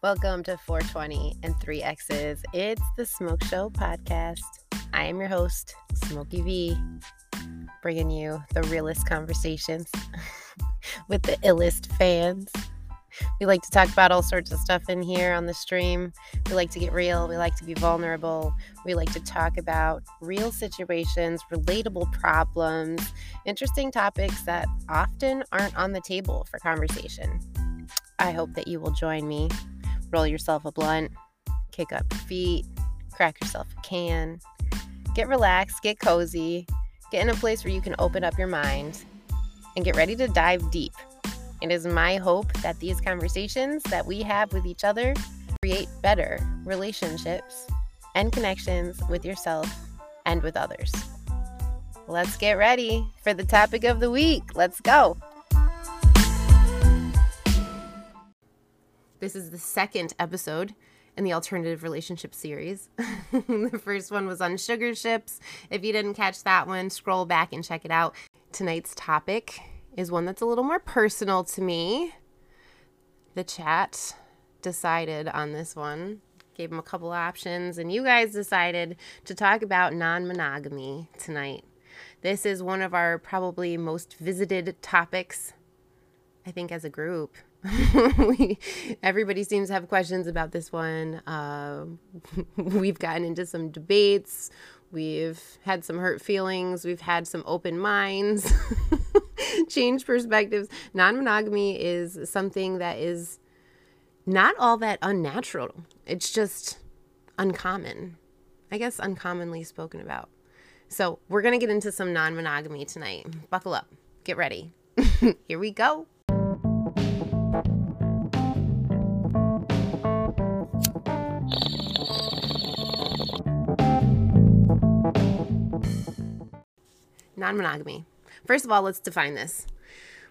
Welcome to 420 and 3 X's. It's the Smoke Show podcast. I am your host, Smokey V, bringing you the realest conversations with the illest fans. We like to talk about all sorts of stuff in here on the stream. We like to get real. We like to be vulnerable. We like to talk about real situations, relatable problems, interesting topics that often aren't on the table for conversation. I hope that you will join me. Roll yourself a blunt, kick up your feet, crack yourself a can, get relaxed, get cozy, get in a place where you can open up your mind, and get ready to dive deep. It is my hope that these conversations that we have with each other create better relationships and connections with yourself and with others. Let's get ready for the topic of the week. Let's go. This is the second episode in the alternative relationship series. the first one was on sugar ships. If you didn't catch that one, scroll back and check it out. Tonight's topic is one that's a little more personal to me. The chat decided on this one, gave them a couple options, and you guys decided to talk about non monogamy tonight. This is one of our probably most visited topics, I think, as a group. we, everybody seems to have questions about this one. Uh, we've gotten into some debates. We've had some hurt feelings. We've had some open minds, change perspectives. Non monogamy is something that is not all that unnatural, it's just uncommon. I guess uncommonly spoken about. So, we're going to get into some non monogamy tonight. Buckle up, get ready. Here we go. Non monogamy. First of all, let's define this.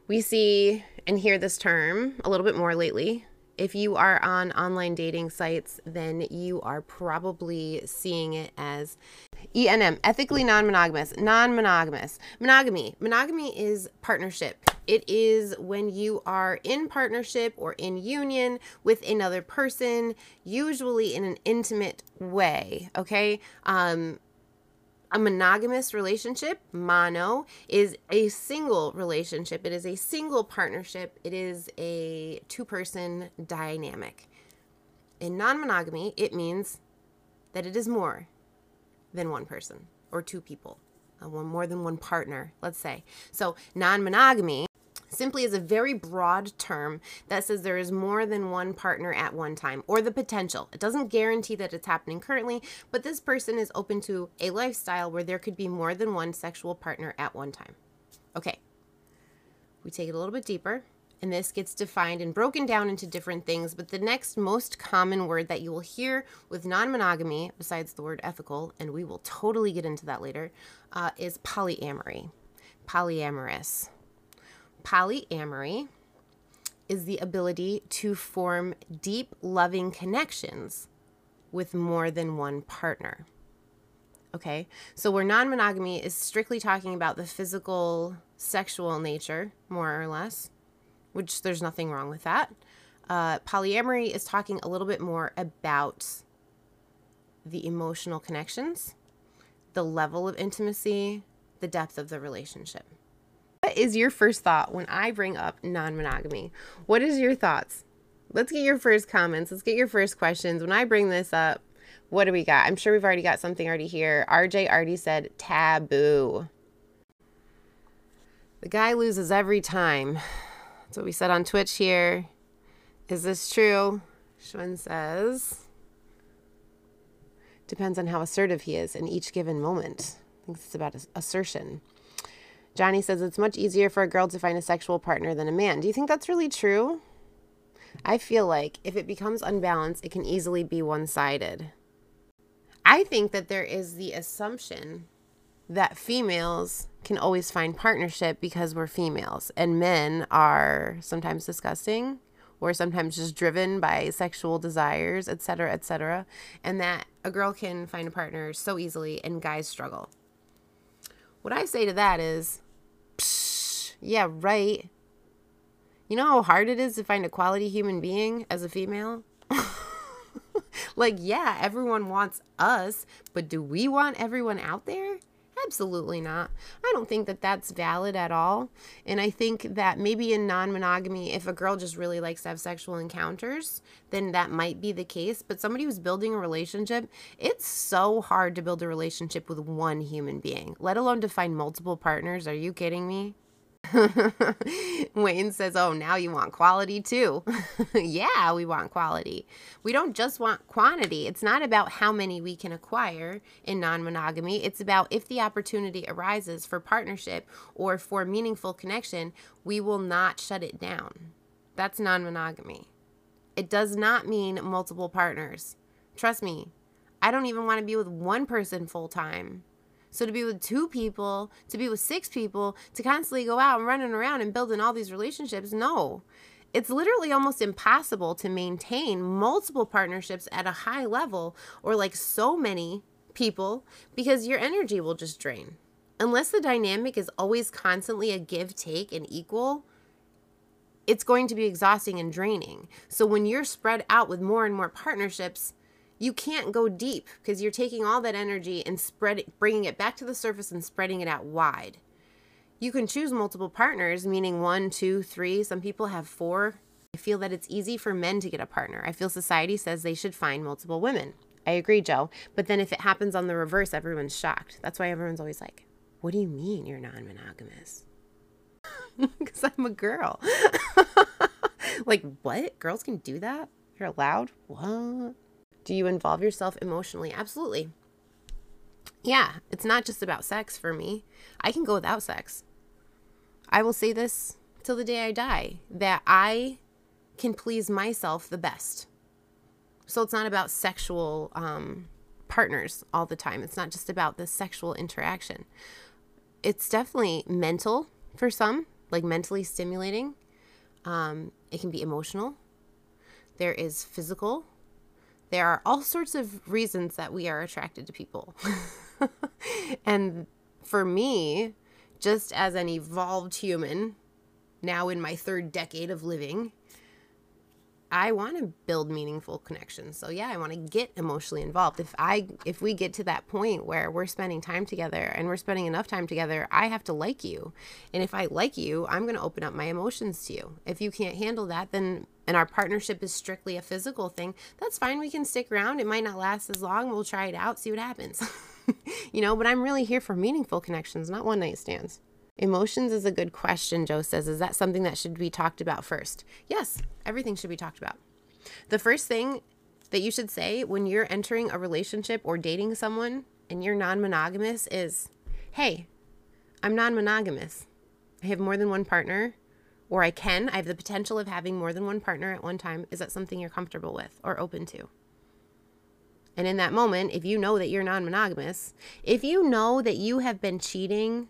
We see and hear this term a little bit more lately. If you are on online dating sites, then you are probably seeing it as ENM, ethically non monogamous, non monogamous. Monogamy. Monogamy is partnership. It is when you are in partnership or in union with another person, usually in an intimate way. Okay. Um, a monogamous relationship, mono, is a single relationship. It is a single partnership. It is a two person dynamic. In non monogamy, it means that it is more than one person or two people, uh, one more than one partner, let's say. So, non monogamy simply is a very broad term that says there is more than one partner at one time or the potential. It doesn't guarantee that it's happening currently, but this person is open to a lifestyle where there could be more than one sexual partner at one time. Okay, we take it a little bit deeper. And this gets defined and broken down into different things. But the next most common word that you will hear with non monogamy, besides the word ethical, and we will totally get into that later, uh, is polyamory. Polyamorous polyamory is the ability to form deep, loving connections with more than one partner. Okay, so where non monogamy is strictly talking about the physical, sexual nature, more or less, which there's nothing wrong with that. Uh, polyamory is talking a little bit more about the emotional connections, the level of intimacy, the depth of the relationship. Is your first thought when I bring up non monogamy? What is your thoughts? Let's get your first comments. Let's get your first questions. When I bring this up, what do we got? I'm sure we've already got something already here. RJ already said taboo. The guy loses every time. That's what we said on Twitch here. Is this true? Shwin says. Depends on how assertive he is in each given moment. I think it's about assertion. Johnny says it's much easier for a girl to find a sexual partner than a man. Do you think that's really true? I feel like if it becomes unbalanced, it can easily be one sided. I think that there is the assumption that females can always find partnership because we're females and men are sometimes disgusting or sometimes just driven by sexual desires, etc., etc., and that a girl can find a partner so easily and guys struggle. What I say to that is yeah, right. You know how hard it is to find a quality human being as a female? like, yeah, everyone wants us, but do we want everyone out there? Absolutely not. I don't think that that's valid at all. And I think that maybe in non monogamy, if a girl just really likes to have sexual encounters, then that might be the case. But somebody who's building a relationship, it's so hard to build a relationship with one human being, let alone to find multiple partners. Are you kidding me? Wayne says, Oh, now you want quality too. yeah, we want quality. We don't just want quantity. It's not about how many we can acquire in non monogamy. It's about if the opportunity arises for partnership or for meaningful connection, we will not shut it down. That's non monogamy. It does not mean multiple partners. Trust me, I don't even want to be with one person full time. So to be with two people, to be with six people, to constantly go out and running around and building all these relationships, no. It's literally almost impossible to maintain multiple partnerships at a high level or like so many people because your energy will just drain. Unless the dynamic is always constantly a give, take, and equal, it's going to be exhausting and draining. So when you're spread out with more and more partnerships, you can't go deep because you're taking all that energy and spread it, bringing it back to the surface and spreading it out wide. You can choose multiple partners, meaning one, two, three. Some people have four. I feel that it's easy for men to get a partner. I feel society says they should find multiple women. I agree, Joe. But then if it happens on the reverse, everyone's shocked. That's why everyone's always like, What do you mean you're non monogamous? Because I'm a girl. like, what? Girls can do that? You're allowed? What? Do you involve yourself emotionally? Absolutely. Yeah, it's not just about sex for me. I can go without sex. I will say this till the day I die that I can please myself the best. So it's not about sexual um, partners all the time. It's not just about the sexual interaction. It's definitely mental for some, like mentally stimulating. Um, it can be emotional. There is physical there are all sorts of reasons that we are attracted to people. and for me, just as an evolved human, now in my third decade of living, I want to build meaningful connections. So yeah, I want to get emotionally involved. If I if we get to that point where we're spending time together and we're spending enough time together, I have to like you. And if I like you, I'm going to open up my emotions to you. If you can't handle that, then and our partnership is strictly a physical thing, that's fine. We can stick around. It might not last as long. We'll try it out, see what happens. you know, but I'm really here for meaningful connections, not one night stands. Emotions is a good question, Joe says. Is that something that should be talked about first? Yes, everything should be talked about. The first thing that you should say when you're entering a relationship or dating someone and you're non monogamous is, Hey, I'm non monogamous. I have more than one partner, or I can. I have the potential of having more than one partner at one time. Is that something you're comfortable with or open to? And in that moment, if you know that you're non monogamous, if you know that you have been cheating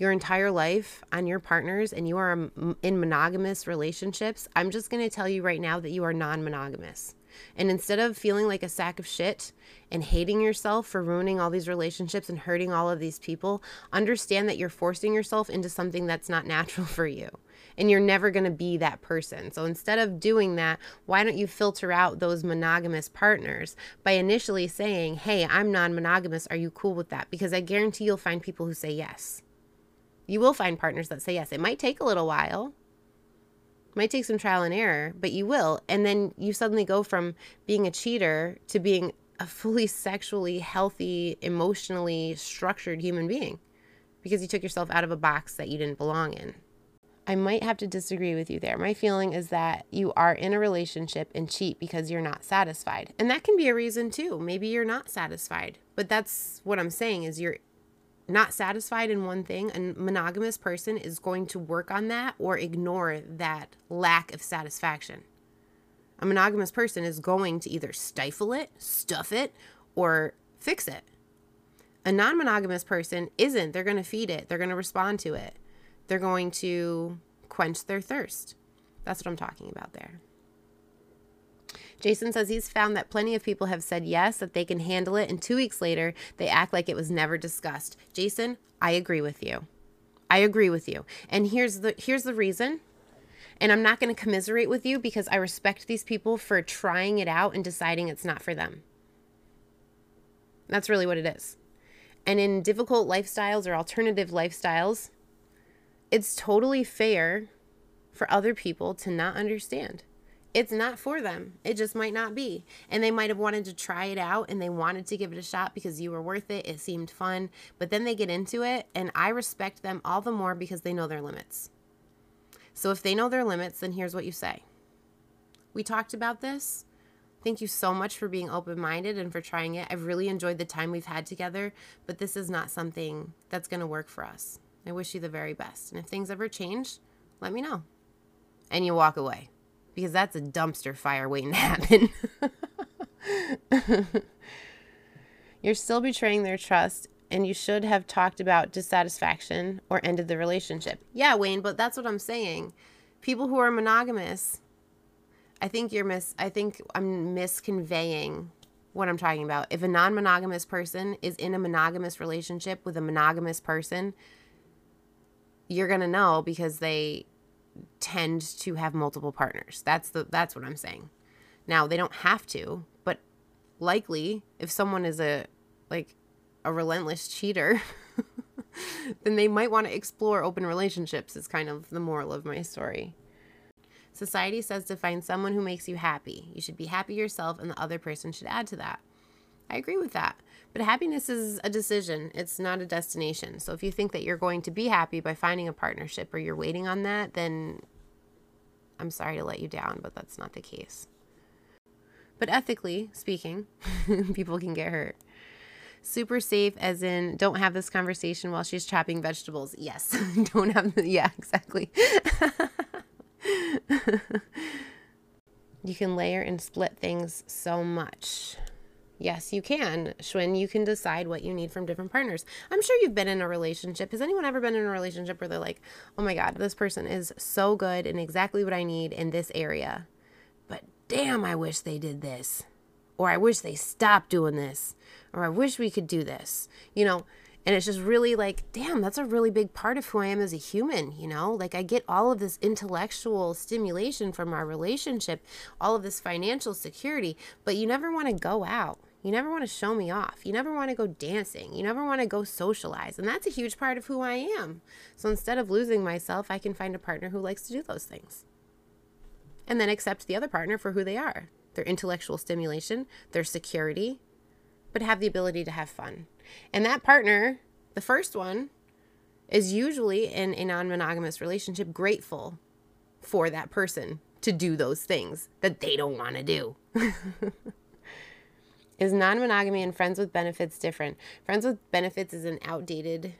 your entire life on your partners and you are in monogamous relationships, I'm just going to tell you right now that you are non monogamous. And instead of feeling like a sack of shit and hating yourself for ruining all these relationships and hurting all of these people, understand that you're forcing yourself into something that's not natural for you. And you're never going to be that person. So instead of doing that, why don't you filter out those monogamous partners by initially saying, Hey, I'm non monogamous. Are you cool with that? Because I guarantee you'll find people who say yes. You will find partners that say yes. It might take a little while. It might take some trial and error, but you will. And then you suddenly go from being a cheater to being a fully sexually healthy, emotionally structured human being because you took yourself out of a box that you didn't belong in. I might have to disagree with you there. My feeling is that you are in a relationship and cheat because you're not satisfied. And that can be a reason too. Maybe you're not satisfied. But that's what I'm saying is you're not satisfied in one thing, a monogamous person is going to work on that or ignore that lack of satisfaction. A monogamous person is going to either stifle it, stuff it, or fix it. A non monogamous person isn't. They're going to feed it, they're going to respond to it, they're going to quench their thirst. That's what I'm talking about there. Jason says he's found that plenty of people have said yes, that they can handle it, and two weeks later, they act like it was never discussed. Jason, I agree with you. I agree with you. And here's the here's the reason. And I'm not going to commiserate with you because I respect these people for trying it out and deciding it's not for them. That's really what it is. And in difficult lifestyles or alternative lifestyles, it's totally fair for other people to not understand. It's not for them. It just might not be. And they might have wanted to try it out and they wanted to give it a shot because you were worth it. It seemed fun. But then they get into it, and I respect them all the more because they know their limits. So if they know their limits, then here's what you say. We talked about this. Thank you so much for being open minded and for trying it. I've really enjoyed the time we've had together, but this is not something that's going to work for us. I wish you the very best. And if things ever change, let me know. And you walk away because that's a dumpster fire waiting to happen. You're still betraying their trust, and you should have talked about dissatisfaction or ended the relationship. Yeah, Wayne, but that's what I'm saying. People who are monogamous I think you're mis I think I'm misconveying what I'm talking about. If a non-monogamous person is in a monogamous relationship with a monogamous person, you're going to know because they tend to have multiple partners. That's the that's what I'm saying. Now, they don't have to, but likely if someone is a like a relentless cheater, then they might want to explore open relationships is kind of the moral of my story. Society says to find someone who makes you happy. You should be happy yourself, and the other person should add to that. I agree with that. But happiness is a decision, it's not a destination. So if you think that you're going to be happy by finding a partnership or you're waiting on that, then I'm sorry to let you down, but that's not the case. But ethically speaking, people can get hurt. Super safe, as in, don't have this conversation while she's chopping vegetables. Yes, don't have, the, yeah, exactly. you can layer and split things so much. Yes, you can. Schwinn, you can decide what you need from different partners. I'm sure you've been in a relationship. Has anyone ever been in a relationship where they're like, oh my God, this person is so good and exactly what I need in this area. But damn, I wish they did this. Or I wish they stopped doing this. Or I wish we could do this. You know, and it's just really like, damn, that's a really big part of who I am as a human, you know? Like, I get all of this intellectual stimulation from our relationship, all of this financial security, but you never want to go out. You never want to show me off. You never want to go dancing. You never want to go socialize. And that's a huge part of who I am. So instead of losing myself, I can find a partner who likes to do those things. And then accept the other partner for who they are their intellectual stimulation, their security, but have the ability to have fun. And that partner, the first one, is usually in a non monogamous relationship grateful for that person to do those things that they don't want to do. is non monogamy and friends with benefits different? Friends with benefits is an outdated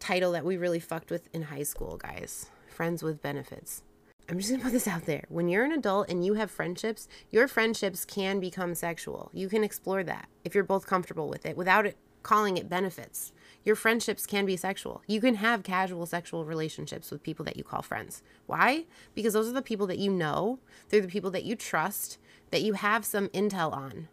title that we really fucked with in high school, guys. Friends with benefits. I'm just gonna put this out there. When you're an adult and you have friendships, your friendships can become sexual. You can explore that if you're both comfortable with it without it calling it benefits. Your friendships can be sexual. You can have casual sexual relationships with people that you call friends. Why? Because those are the people that you know, they're the people that you trust, that you have some intel on.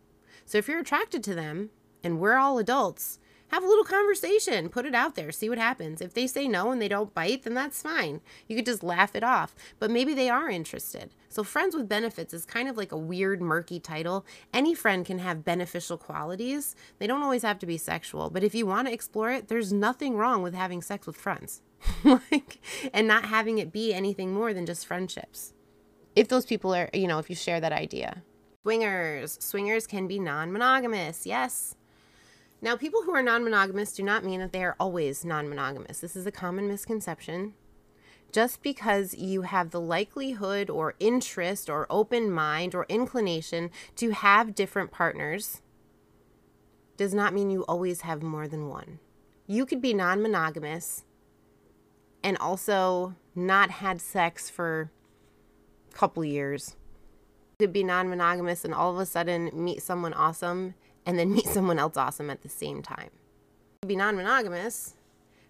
So if you're attracted to them, and we're all adults, have a little conversation, put it out there, see what happens. If they say no and they don't bite, then that's fine. You could just laugh it off. But maybe they are interested. So, friends with benefits is kind of like a weird, murky title. Any friend can have beneficial qualities. They don't always have to be sexual. But if you want to explore it, there's nothing wrong with having sex with friends. like, and not having it be anything more than just friendships. If those people are, you know, if you share that idea. Swingers. Swingers can be non monogamous. Yes. Now, people who are non monogamous do not mean that they are always non monogamous. This is a common misconception. Just because you have the likelihood or interest or open mind or inclination to have different partners does not mean you always have more than one. You could be non monogamous and also not had sex for a couple years. Could be non monogamous and all of a sudden meet someone awesome and then meet someone else awesome at the same time. Be non monogamous,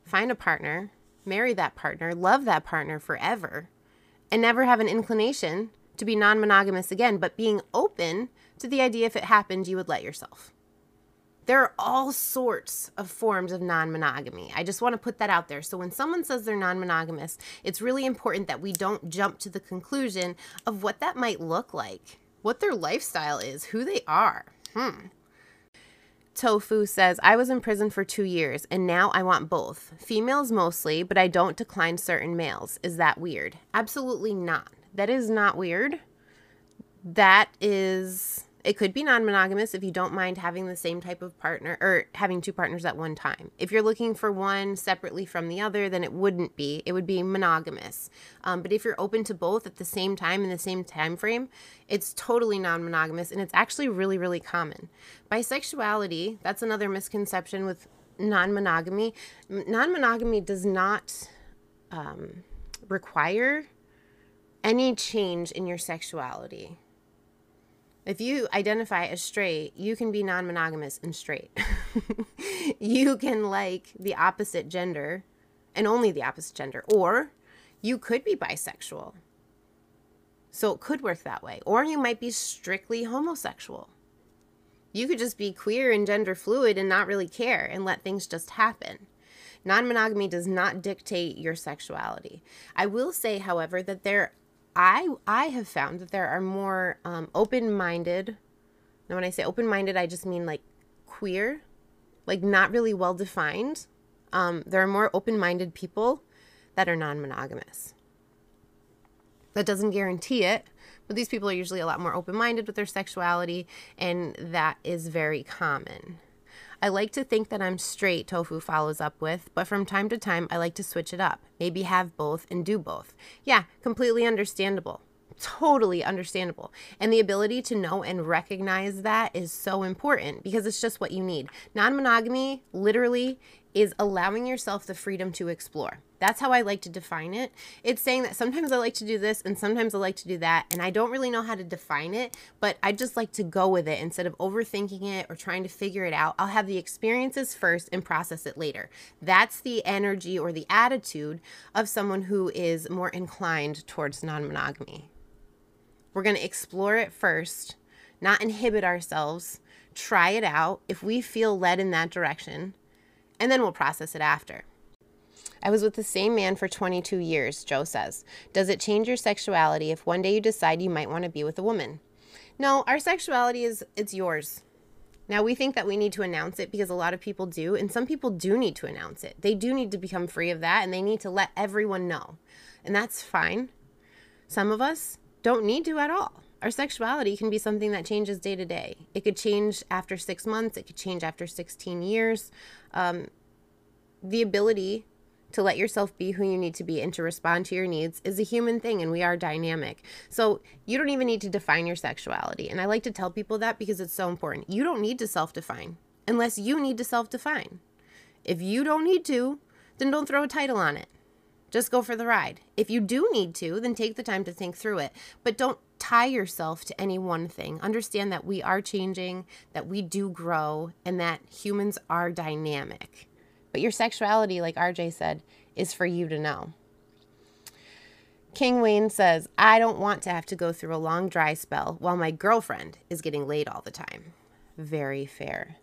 find a partner, marry that partner, love that partner forever, and never have an inclination to be non monogamous again, but being open to the idea if it happened, you would let yourself. There are all sorts of forms of non monogamy. I just want to put that out there. So when someone says they're non monogamous, it's really important that we don't jump to the conclusion of what that might look like, what their lifestyle is, who they are. Hmm. Tofu says, I was in prison for two years and now I want both. Females mostly, but I don't decline certain males. Is that weird? Absolutely not. That is not weird. That is it could be non monogamous if you don't mind having the same type of partner or having two partners at one time. If you're looking for one separately from the other, then it wouldn't be. It would be monogamous. Um, but if you're open to both at the same time in the same time frame, it's totally non monogamous and it's actually really, really common. Bisexuality, that's another misconception with non monogamy. Non monogamy does not um, require any change in your sexuality if you identify as straight, you can be non monogamous and straight. you can like the opposite gender and only the opposite gender, or you could be bisexual. So it could work that way. Or you might be strictly homosexual. You could just be queer and gender fluid and not really care and let things just happen. Non monogamy does not dictate your sexuality. I will say, however, that there I I have found that there are more um, open-minded. And when I say open-minded, I just mean like queer, like not really well defined. Um, there are more open-minded people that are non-monogamous. That doesn't guarantee it, but these people are usually a lot more open-minded with their sexuality, and that is very common. I like to think that I'm straight, Tofu follows up with, but from time to time I like to switch it up. Maybe have both and do both. Yeah, completely understandable. Totally understandable. And the ability to know and recognize that is so important because it's just what you need. Non monogamy literally is allowing yourself the freedom to explore. That's how I like to define it. It's saying that sometimes I like to do this and sometimes I like to do that, and I don't really know how to define it, but I just like to go with it instead of overthinking it or trying to figure it out. I'll have the experiences first and process it later. That's the energy or the attitude of someone who is more inclined towards non monogamy. We're going to explore it first, not inhibit ourselves, try it out. If we feel led in that direction, and then we'll process it after. I was with the same man for 22 years, Joe says. Does it change your sexuality if one day you decide you might want to be with a woman? No, our sexuality is it's yours. Now we think that we need to announce it because a lot of people do, and some people do need to announce it. They do need to become free of that and they need to let everyone know. And that's fine. Some of us don't need to at all. Our sexuality can be something that changes day to day. It could change after six months, it could change after 16 years. Um, the ability to let yourself be who you need to be and to respond to your needs is a human thing and we are dynamic. So you don't even need to define your sexuality. And I like to tell people that because it's so important. You don't need to self define unless you need to self define. If you don't need to, then don't throw a title on it. Just go for the ride. If you do need to, then take the time to think through it. But don't tie yourself to any one thing. Understand that we are changing, that we do grow, and that humans are dynamic. But your sexuality, like RJ said, is for you to know. King Wayne says, I don't want to have to go through a long dry spell while my girlfriend is getting laid all the time. Very fair.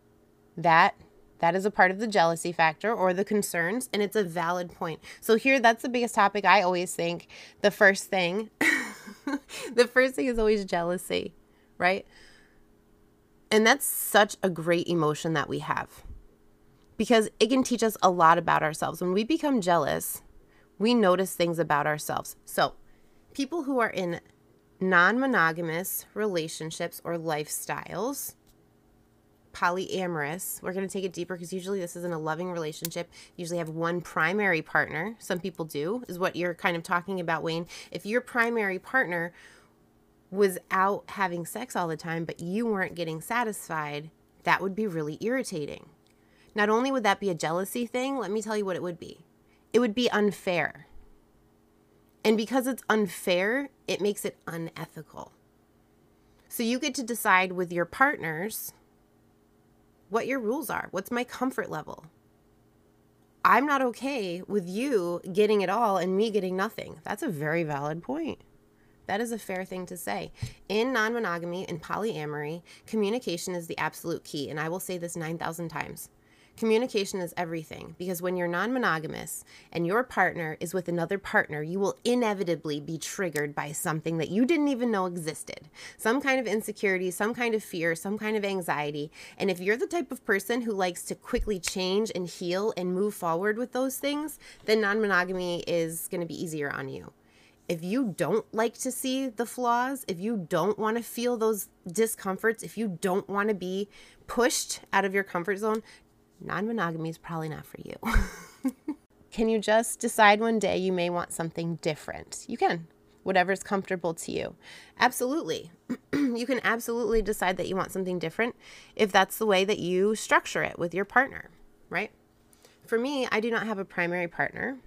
That that is a part of the jealousy factor or the concerns, and it's a valid point. So here that's the biggest topic I always think. The first thing the first thing is always jealousy, right? And that's such a great emotion that we have because it can teach us a lot about ourselves. When we become jealous, we notice things about ourselves. So, people who are in non monogamous relationships or lifestyles, polyamorous, we're going to take it deeper because usually this isn't a loving relationship. You usually have one primary partner. Some people do, is what you're kind of talking about, Wayne. If your primary partner was out having sex all the time, but you weren't getting satisfied, that would be really irritating. Not only would that be a jealousy thing, let me tell you what it would be it would be unfair. And because it's unfair, it makes it unethical. So you get to decide with your partners what your rules are. What's my comfort level? I'm not okay with you getting it all and me getting nothing. That's a very valid point. That is a fair thing to say. In non monogamy and polyamory, communication is the absolute key. And I will say this 9,000 times. Communication is everything because when you're non monogamous and your partner is with another partner, you will inevitably be triggered by something that you didn't even know existed. Some kind of insecurity, some kind of fear, some kind of anxiety. And if you're the type of person who likes to quickly change and heal and move forward with those things, then non monogamy is going to be easier on you if you don't like to see the flaws, if you don't want to feel those discomforts, if you don't want to be pushed out of your comfort zone, non monogamy is probably not for you. can you just decide one day you may want something different? You can, whatever's comfortable to you. Absolutely. you can absolutely decide that you want something different if that's the way that you structure it with your partner, right? For me, I do not have a primary partner,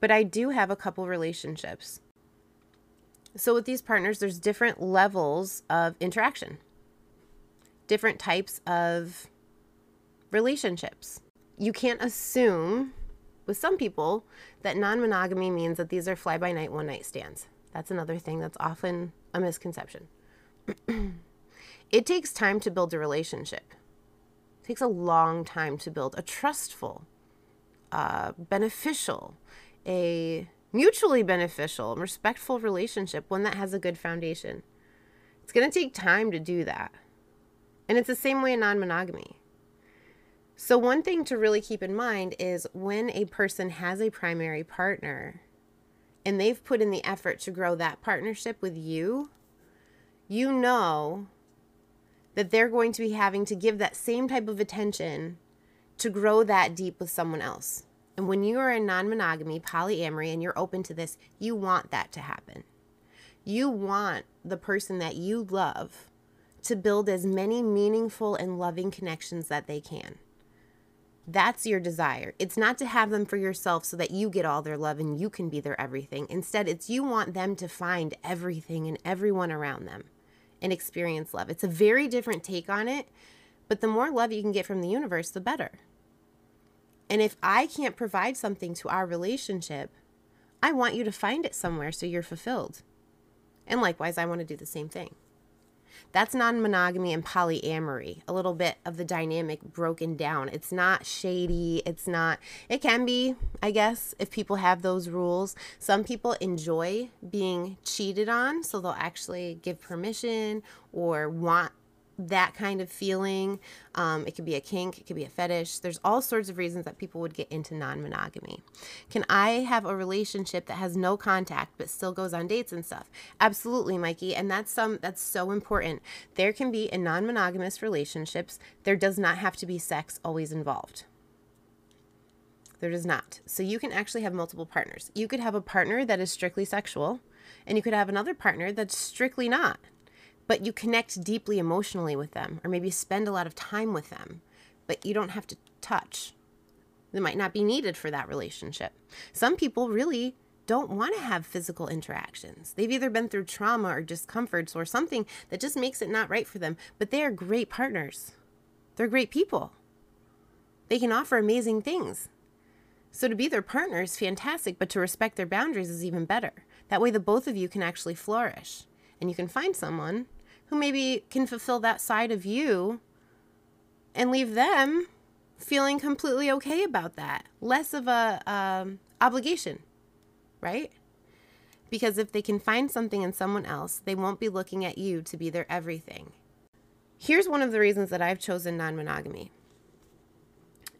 but I do have a couple relationships. So, with these partners, there's different levels of interaction, different types of relationships. You can't assume with some people that non monogamy means that these are fly by night, one night stands. That's another thing that's often a misconception. it takes time to build a relationship, it takes a long time to build a trustful, uh, beneficial, a mutually beneficial, respectful relationship, one that has a good foundation. It's going to take time to do that. And it's the same way in non monogamy. So, one thing to really keep in mind is when a person has a primary partner and they've put in the effort to grow that partnership with you, you know that they're going to be having to give that same type of attention to grow that deep with someone else. And when you are in non monogamy, polyamory, and you're open to this, you want that to happen. You want the person that you love to build as many meaningful and loving connections that they can. That's your desire. It's not to have them for yourself so that you get all their love and you can be their everything. Instead, it's you want them to find everything and everyone around them and experience love. It's a very different take on it, but the more love you can get from the universe, the better. And if I can't provide something to our relationship, I want you to find it somewhere so you're fulfilled. And likewise, I want to do the same thing. That's non monogamy and polyamory, a little bit of the dynamic broken down. It's not shady. It's not, it can be, I guess, if people have those rules. Some people enjoy being cheated on, so they'll actually give permission or want that kind of feeling. Um, it could be a kink, it could be a fetish. There's all sorts of reasons that people would get into non monogamy. Can I have a relationship that has no contact but still goes on dates and stuff? Absolutely, Mikey. And that's some that's so important. There can be in non monogamous relationships, there does not have to be sex always involved. There does not. So you can actually have multiple partners. You could have a partner that is strictly sexual, and you could have another partner that's strictly not but you connect deeply emotionally with them, or maybe spend a lot of time with them, but you don't have to touch. It might not be needed for that relationship. Some people really don't want to have physical interactions. They've either been through trauma or discomforts or something that just makes it not right for them, but they are great partners. They're great people. They can offer amazing things. So to be their partner is fantastic, but to respect their boundaries is even better. That way, the both of you can actually flourish and you can find someone who maybe can fulfill that side of you and leave them feeling completely okay about that. Less of a um, obligation, right? Because if they can find something in someone else, they won't be looking at you to be their everything. Here's one of the reasons that I've chosen non monogamy.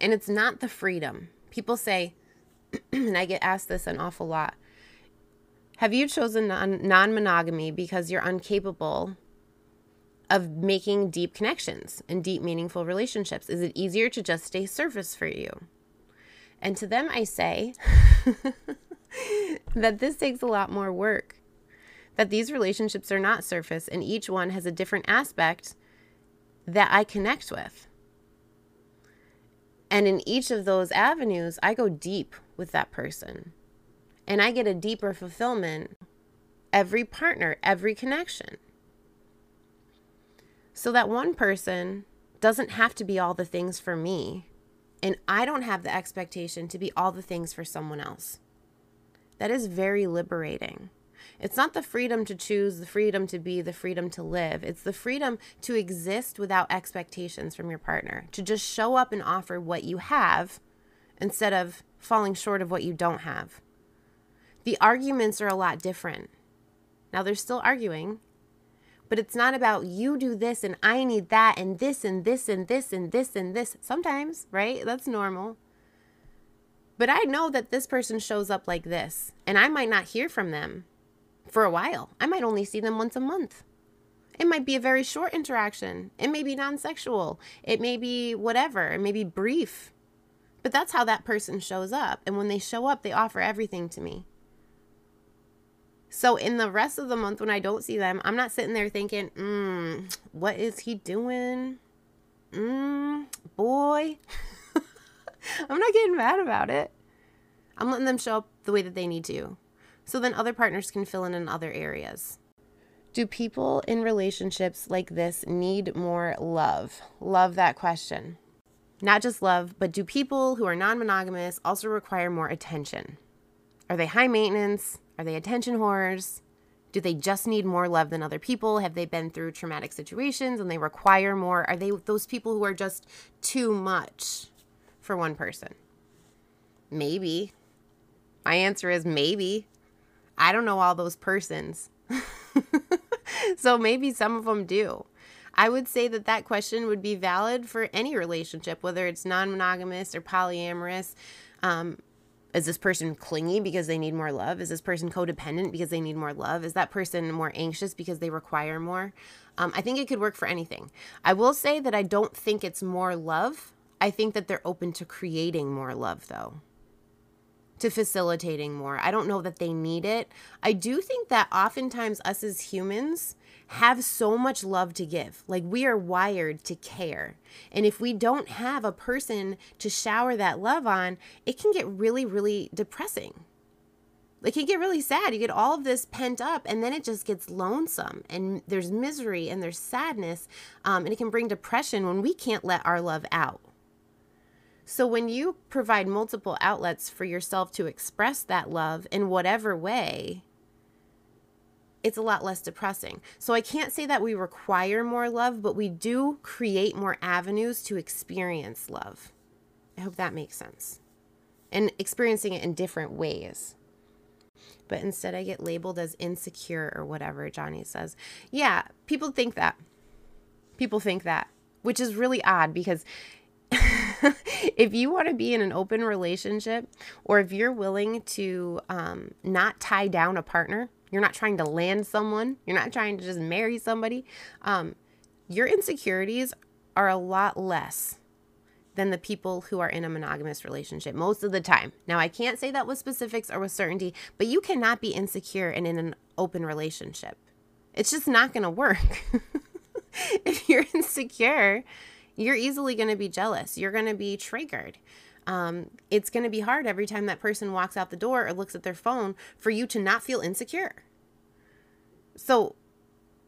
And it's not the freedom. People say, and I get asked this an awful lot have you chosen non monogamy because you're incapable of making deep connections and deep, meaningful relationships? Is it easier to just stay surface for you? And to them, I say that this takes a lot more work, that these relationships are not surface, and each one has a different aspect that I connect with. And in each of those avenues, I go deep with that person and I get a deeper fulfillment every partner, every connection. So that one person doesn't have to be all the things for me, and I don't have the expectation to be all the things for someone else. That is very liberating. It's not the freedom to choose, the freedom to be, the freedom to live. It's the freedom to exist without expectations from your partner, to just show up and offer what you have instead of falling short of what you don't have. The arguments are a lot different. Now, they're still arguing, but it's not about you do this and I need that and this and this and this and this and this. Sometimes, right? That's normal. But I know that this person shows up like this, and I might not hear from them for a while. I might only see them once a month. It might be a very short interaction. It may be non sexual. It may be whatever. It may be brief. But that's how that person shows up. And when they show up, they offer everything to me. So in the rest of the month when I don't see them, I'm not sitting there thinking, mm, what is he doing? Mm, boy. I'm not getting mad about it. I'm letting them show up the way that they need to. So then other partners can fill in in other areas. Do people in relationships like this need more love? Love that question. Not just love, but do people who are non monogamous also require more attention? Are they high maintenance? Are they attention whores? Do they just need more love than other people? Have they been through traumatic situations and they require more? Are they those people who are just too much for one person? Maybe. My answer is maybe. I don't know all those persons. so maybe some of them do. I would say that that question would be valid for any relationship, whether it's non monogamous or polyamorous. Um, is this person clingy because they need more love? Is this person codependent because they need more love? Is that person more anxious because they require more? Um, I think it could work for anything. I will say that I don't think it's more love. I think that they're open to creating more love, though, to facilitating more. I don't know that they need it. I do think that oftentimes us as humans, have so much love to give. Like we are wired to care. And if we don't have a person to shower that love on, it can get really, really depressing. It can get really sad. You get all of this pent up, and then it just gets lonesome, and there's misery and there's sadness, um, and it can bring depression when we can't let our love out. So, when you provide multiple outlets for yourself to express that love in whatever way, it's a lot less depressing. So I can't say that we require more love, but we do create more avenues to experience love. I hope that makes sense. And experiencing it in different ways. But instead, I get labeled as insecure or whatever Johnny says. Yeah, people think that. People think that, which is really odd because if you want to be in an open relationship or if you're willing to um, not tie down a partner, you're not trying to land someone. You're not trying to just marry somebody. Um, your insecurities are a lot less than the people who are in a monogamous relationship most of the time. Now, I can't say that with specifics or with certainty, but you cannot be insecure and in an open relationship. It's just not going to work. if you're insecure, you're easily going to be jealous. You're going to be triggered um, it's going to be hard every time that person walks out the door or looks at their phone for you to not feel insecure. So,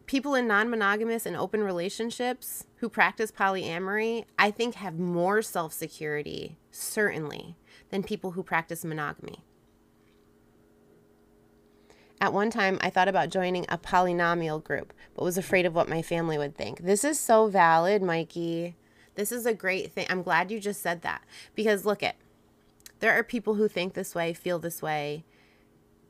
people in non monogamous and open relationships who practice polyamory, I think, have more self security, certainly, than people who practice monogamy. At one time, I thought about joining a polynomial group, but was afraid of what my family would think. This is so valid, Mikey. This is a great thing. I'm glad you just said that because look at there are people who think this way, feel this way,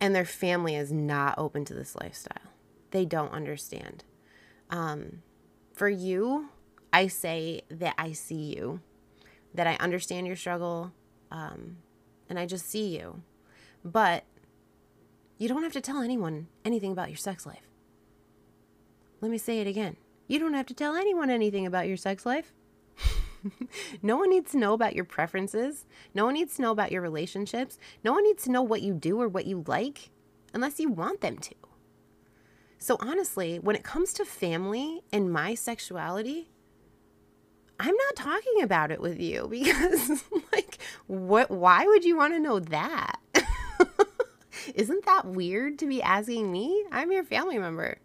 and their family is not open to this lifestyle. They don't understand. Um, for you, I say that I see you, that I understand your struggle, um, and I just see you. But you don't have to tell anyone anything about your sex life. Let me say it again. You don't have to tell anyone anything about your sex life. no one needs to know about your preferences. No one needs to know about your relationships. No one needs to know what you do or what you like unless you want them to. So, honestly, when it comes to family and my sexuality, I'm not talking about it with you because, like, what? Why would you want to know that? Isn't that weird to be asking me? I'm your family member.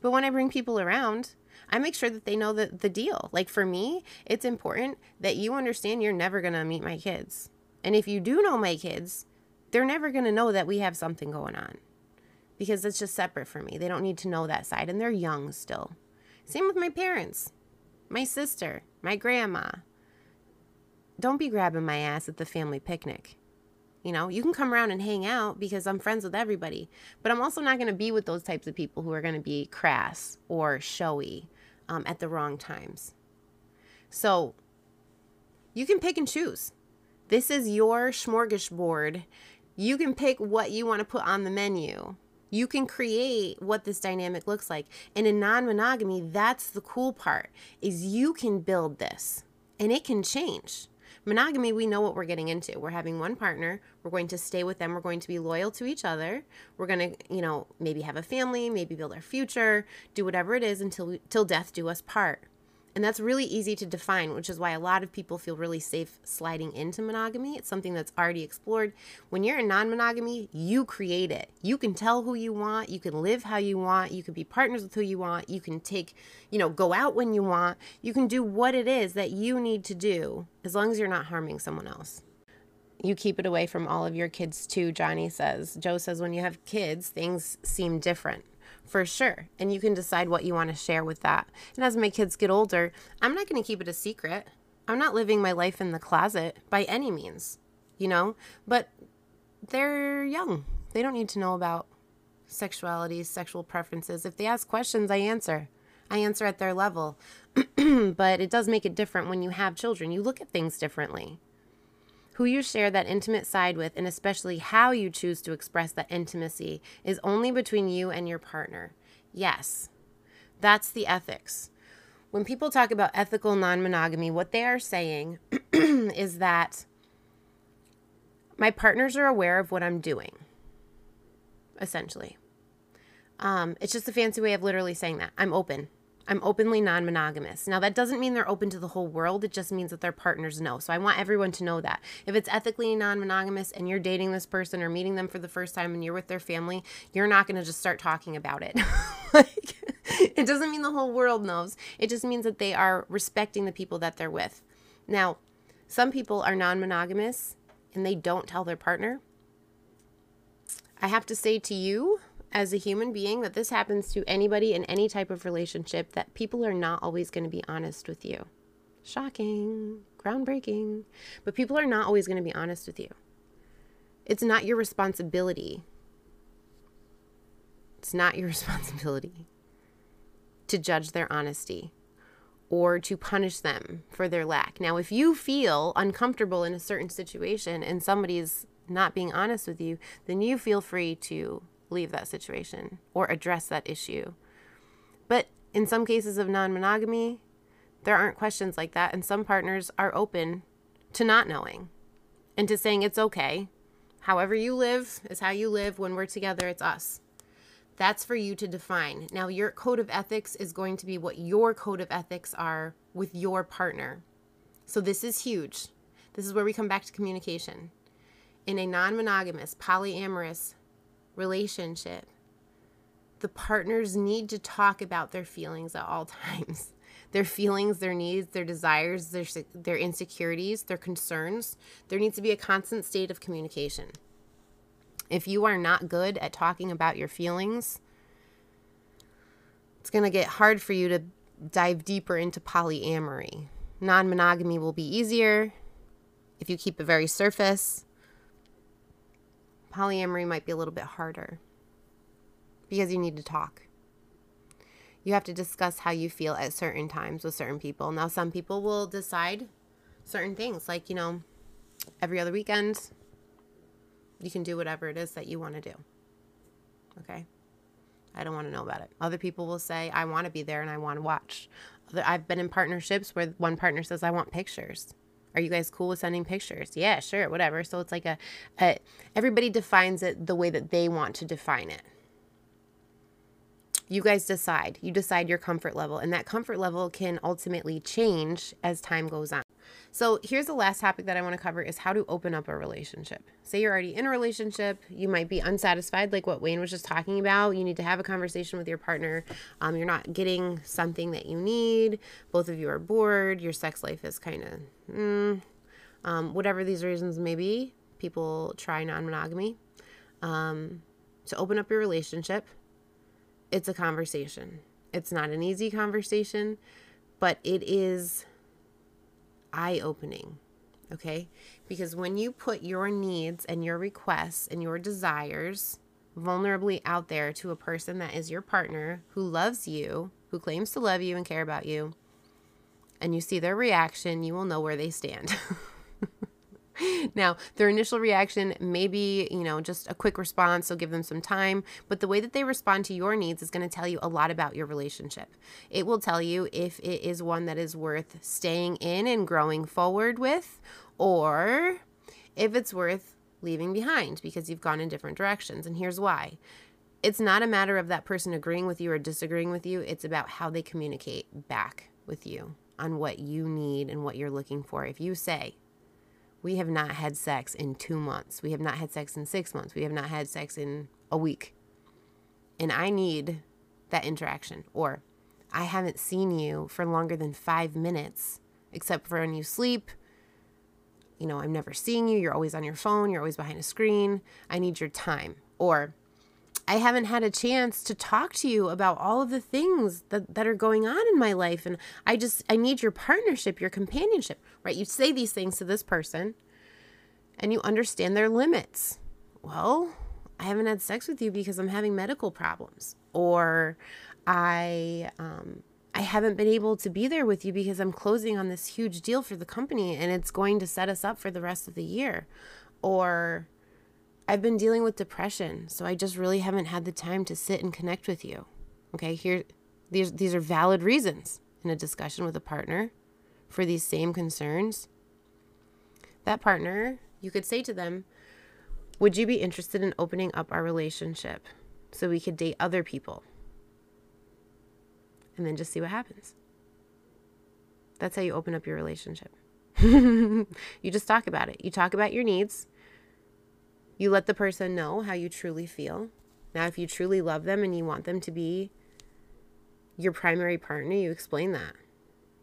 But when I bring people around, I make sure that they know the, the deal. Like for me, it's important that you understand you're never going to meet my kids. And if you do know my kids, they're never going to know that we have something going on because it's just separate for me. They don't need to know that side, and they're young still. Same with my parents, my sister, my grandma. Don't be grabbing my ass at the family picnic. You know, you can come around and hang out because I'm friends with everybody, but I'm also not going to be with those types of people who are going to be crass or showy um, at the wrong times. So you can pick and choose. This is your smorgasbord. You can pick what you want to put on the menu. You can create what this dynamic looks like. And in non-monogamy, that's the cool part is you can build this and it can change. Monogamy, we know what we're getting into. We're having one partner. We're going to stay with them. We're going to be loyal to each other. We're going to, you know, maybe have a family, maybe build our future, do whatever it is until till death do us part. And that's really easy to define, which is why a lot of people feel really safe sliding into monogamy. It's something that's already explored. When you're in non monogamy, you create it. You can tell who you want. You can live how you want. You can be partners with who you want. You can take, you know, go out when you want. You can do what it is that you need to do as long as you're not harming someone else. You keep it away from all of your kids too, Johnny says. Joe says when you have kids, things seem different for sure. And you can decide what you want to share with that. And as my kids get older, I'm not going to keep it a secret. I'm not living my life in the closet by any means, you know, but they're young. They don't need to know about sexuality, sexual preferences. If they ask questions, I answer. I answer at their level. but it does make it different when you have children. You look at things differently who you share that intimate side with, and especially how you choose to express that intimacy, is only between you and your partner. Yes, that's the ethics. When people talk about ethical non monogamy, what they are saying is that my partners are aware of what I'm doing, essentially. Um, it's just a fancy way of literally saying that. I'm open. I'm openly non monogamous. Now, that doesn't mean they're open to the whole world. It just means that their partners know. So I want everyone to know that. If it's ethically non monogamous and you're dating this person or meeting them for the first time and you're with their family, you're not going to just start talking about it. like, it doesn't mean the whole world knows. It just means that they are respecting the people that they're with. Now, some people are non monogamous and they don't tell their partner. I have to say to you, as a human being that this happens to anybody in any type of relationship that people are not always going to be honest with you. Shocking, groundbreaking. But people are not always going to be honest with you. It's not your responsibility. It's not your responsibility to judge their honesty or to punish them for their lack. Now, if you feel uncomfortable in a certain situation and somebody's not being honest with you, then you feel free to leave that situation or address that issue. But in some cases of non monogamy, there aren't questions like that. And some partners are open to not knowing and to saying it's okay. However, you live is how you live. When we're together, it's us. That's for you to define. Now, your code of ethics is going to be what your code of ethics are with your partner. So, this is huge. This is where we come back to communication. In a non monogamous, polyamorous relationship, the partners need to talk about their feelings at all times. Their feelings, their needs, their desires, their, their insecurities, their concerns. There needs to be a constant state of communication. If you are not good at talking about your feelings, it's going to get hard for you to dive deeper into polyamory. Non monogamy will be easier if you keep it very surface polyamory might be a little bit harder because you need to talk. You have to discuss how you feel at certain times with certain people. Now, some people will decide certain things, like, you know, every other weekend, you can do whatever it is that you want to do. Okay? I don't want to know about it. Other people will say, I want to be there and I want to watch. I've been in partnerships where one partner says, I want pictures. Are you guys cool with sending pictures? Yeah, sure, whatever. So it's like a, a everybody defines it the way that they want to define it. You guys decide. You decide your comfort level, and that comfort level can ultimately change as time goes on. So here's the last topic that I want to cover is how to open up a relationship. Say you're already in a relationship, you might be unsatisfied, like what Wayne was just talking about. You need to have a conversation with your partner. Um, you're not getting something that you need. Both of you are bored. Your sex life is kind of, mm, um, whatever these reasons may be. People try non-monogamy. Um, to open up your relationship, it's a conversation. It's not an easy conversation, but it is eye opening. Okay? Because when you put your needs and your requests and your desires vulnerably out there to a person that is your partner who loves you, who claims to love you and care about you, and you see their reaction, you will know where they stand. now, their initial reaction may be, you know, just a quick response, so give them some time, but the way that they respond to your needs is going to tell you a lot about your relationship. It will tell you if it is one that is worth staying in and growing forward with, or if it's worth leaving behind because you've gone in different directions. And here's why it's not a matter of that person agreeing with you or disagreeing with you, it's about how they communicate back with you on what you need and what you're looking for. If you say, we have not had sex in two months. We have not had sex in six months. We have not had sex in a week. And I need that interaction. Or I haven't seen you for longer than five minutes, except for when you sleep. You know, I'm never seeing you. You're always on your phone. You're always behind a screen. I need your time. Or I haven't had a chance to talk to you about all of the things that, that are going on in my life. And I just, I need your partnership, your companionship, right? You say these things to this person and you understand their limits. Well, I haven't had sex with you because I'm having medical problems. Or I, um, I haven't been able to be there with you because I'm closing on this huge deal for the company and it's going to set us up for the rest of the year. Or, I've been dealing with depression, so I just really haven't had the time to sit and connect with you. Okay, here these these are valid reasons in a discussion with a partner for these same concerns. That partner, you could say to them, "Would you be interested in opening up our relationship so we could date other people?" And then just see what happens. That's how you open up your relationship. you just talk about it. You talk about your needs you let the person know how you truly feel. Now, if you truly love them and you want them to be your primary partner, you explain that.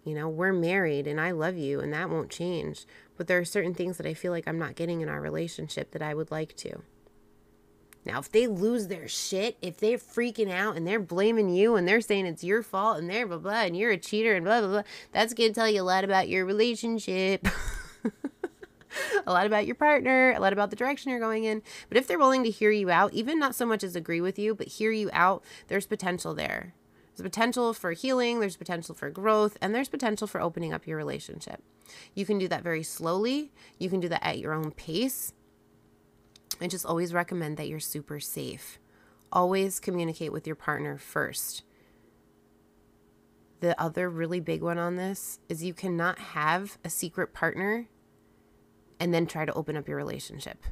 You know, we're married and I love you and that won't change. But there are certain things that I feel like I'm not getting in our relationship that I would like to. Now, if they lose their shit, if they're freaking out and they're blaming you and they're saying it's your fault and they're blah blah and you're a cheater and blah blah blah, that's gonna tell you a lot about your relationship. a lot about your partner, a lot about the direction you're going in. But if they're willing to hear you out, even not so much as agree with you, but hear you out, there's potential there. There's potential for healing, there's potential for growth, and there's potential for opening up your relationship. You can do that very slowly, you can do that at your own pace. I just always recommend that you're super safe. Always communicate with your partner first. The other really big one on this is you cannot have a secret partner and then try to open up your relationship.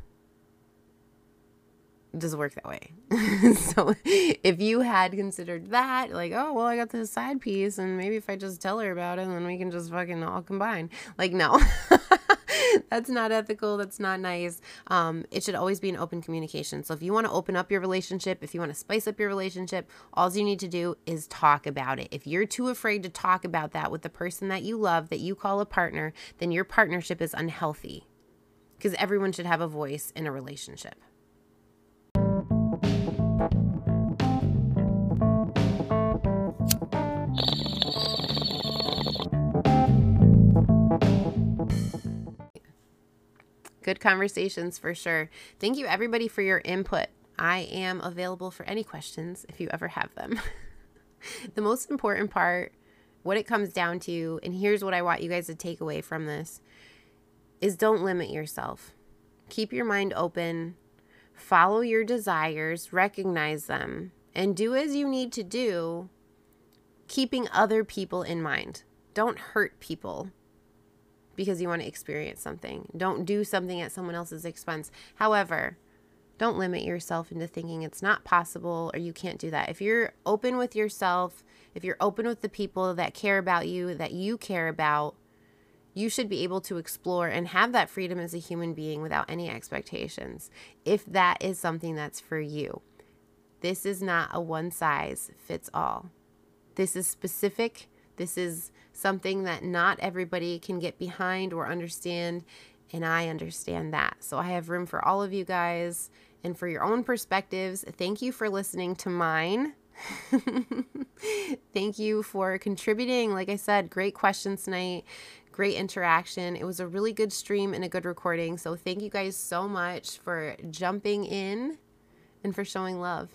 It doesn't work that way. so if you had considered that, like, oh, well, I got this side piece, and maybe if I just tell her about it, then we can just fucking all combine. Like, no. that's not ethical. That's not nice. Um, it should always be an open communication. So if you want to open up your relationship, if you want to spice up your relationship, all you need to do is talk about it. If you're too afraid to talk about that with the person that you love, that you call a partner, then your partnership is unhealthy because everyone should have a voice in a relationship. Good conversations for sure. Thank you, everybody, for your input. I am available for any questions if you ever have them. the most important part, what it comes down to, and here's what I want you guys to take away from this is don't limit yourself. Keep your mind open, follow your desires, recognize them, and do as you need to do, keeping other people in mind. Don't hurt people because you want to experience something. Don't do something at someone else's expense. However, don't limit yourself into thinking it's not possible or you can't do that. If you're open with yourself, if you're open with the people that care about you, that you care about, you should be able to explore and have that freedom as a human being without any expectations if that is something that's for you. This is not a one size fits all. This is specific. This is something that not everybody can get behind or understand. And I understand that. So I have room for all of you guys. and for your own perspectives. Thank you for listening to mine. Thank you for contributing. Like I said, great questions tonight, great interaction. It was a really good stream and a good recording. So, thank you guys so much for jumping in and for showing love.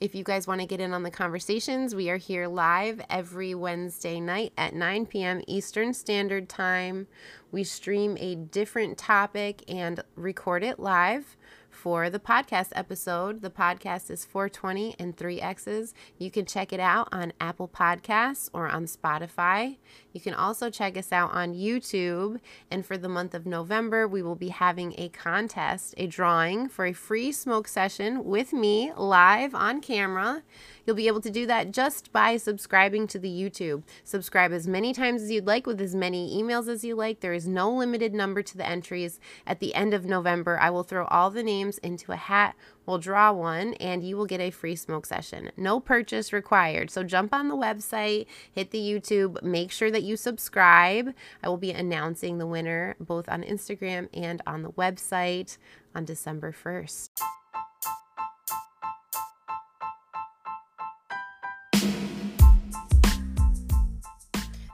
If you guys want to get in on the conversations, we are here live every Wednesday night at 9 p.m. Eastern Standard Time. We stream a different topic and record it live for the podcast episode. The podcast is 420 and 3 X's. You can check it out on Apple Podcasts or on Spotify. You can also check us out on YouTube. And for the month of November, we will be having a contest, a drawing for a free smoke session with me live on camera. You'll be able to do that just by subscribing to the YouTube. Subscribe as many times as you'd like with as many emails as you like. There is no limited number to the entries. At the end of November, I will throw all the names into a hat. We'll draw one and you will get a free smoke session. No purchase required. So jump on the website, hit the YouTube, make sure that you subscribe. I will be announcing the winner both on Instagram and on the website on December 1st.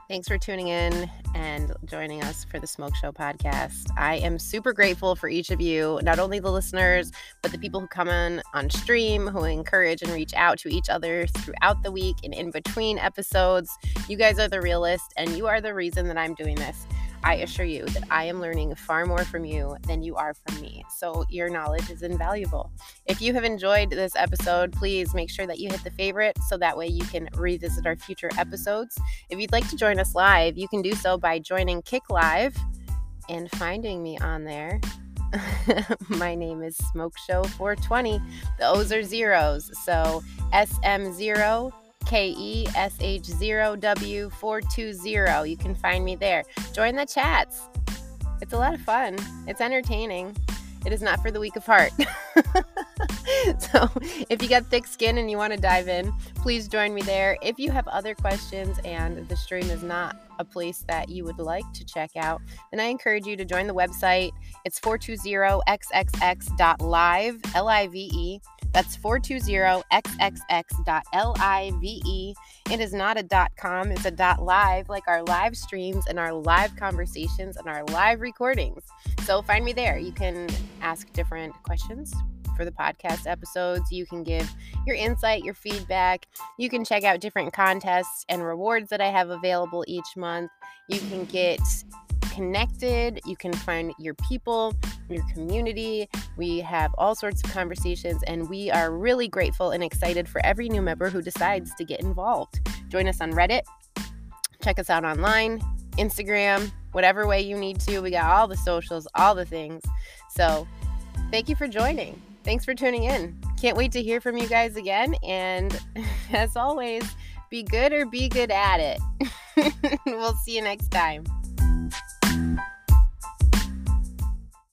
Thanks for tuning in and joining us for the Smoke Show podcast. I am super grateful for each of you, not only the listeners, but the people who come in on stream, who encourage and reach out to each other throughout the week and in between episodes. You guys are the realist, and you are the reason that I'm doing this. I assure you that I am learning far more from you than you are from me. So your knowledge is invaluable. If you have enjoyed this episode, please make sure that you hit the favorite so that way you can revisit our future episodes. If you'd like to join us live, you can do so by joining Kick Live and finding me on there. My name is Smoke Show 420. The O's are zeros. So SM0 KESH0W420. You can find me there. Join the chats. It's a lot of fun. It's entertaining. It is not for the weak of heart. so, if you got thick skin and you want to dive in, please join me there. If you have other questions and the stream is not a place that you would like to check out, then I encourage you to join the website. It's 420xxx.live, L I V E. That's 420xxx.live. It is not a dot .com, it's a dot .live like our live streams and our live conversations and our live recordings. So find me there. You can ask different questions for the podcast episodes. You can give your insight, your feedback. You can check out different contests and rewards that I have available each month. You can get connected. You can find your people, your community. We have all sorts of conversations, and we are really grateful and excited for every new member who decides to get involved. Join us on Reddit. Check us out online, Instagram, whatever way you need to. We got all the socials, all the things. So, thank you for joining. Thanks for tuning in. Can't wait to hear from you guys again. And as always, be good or be good at it. we'll see you next time.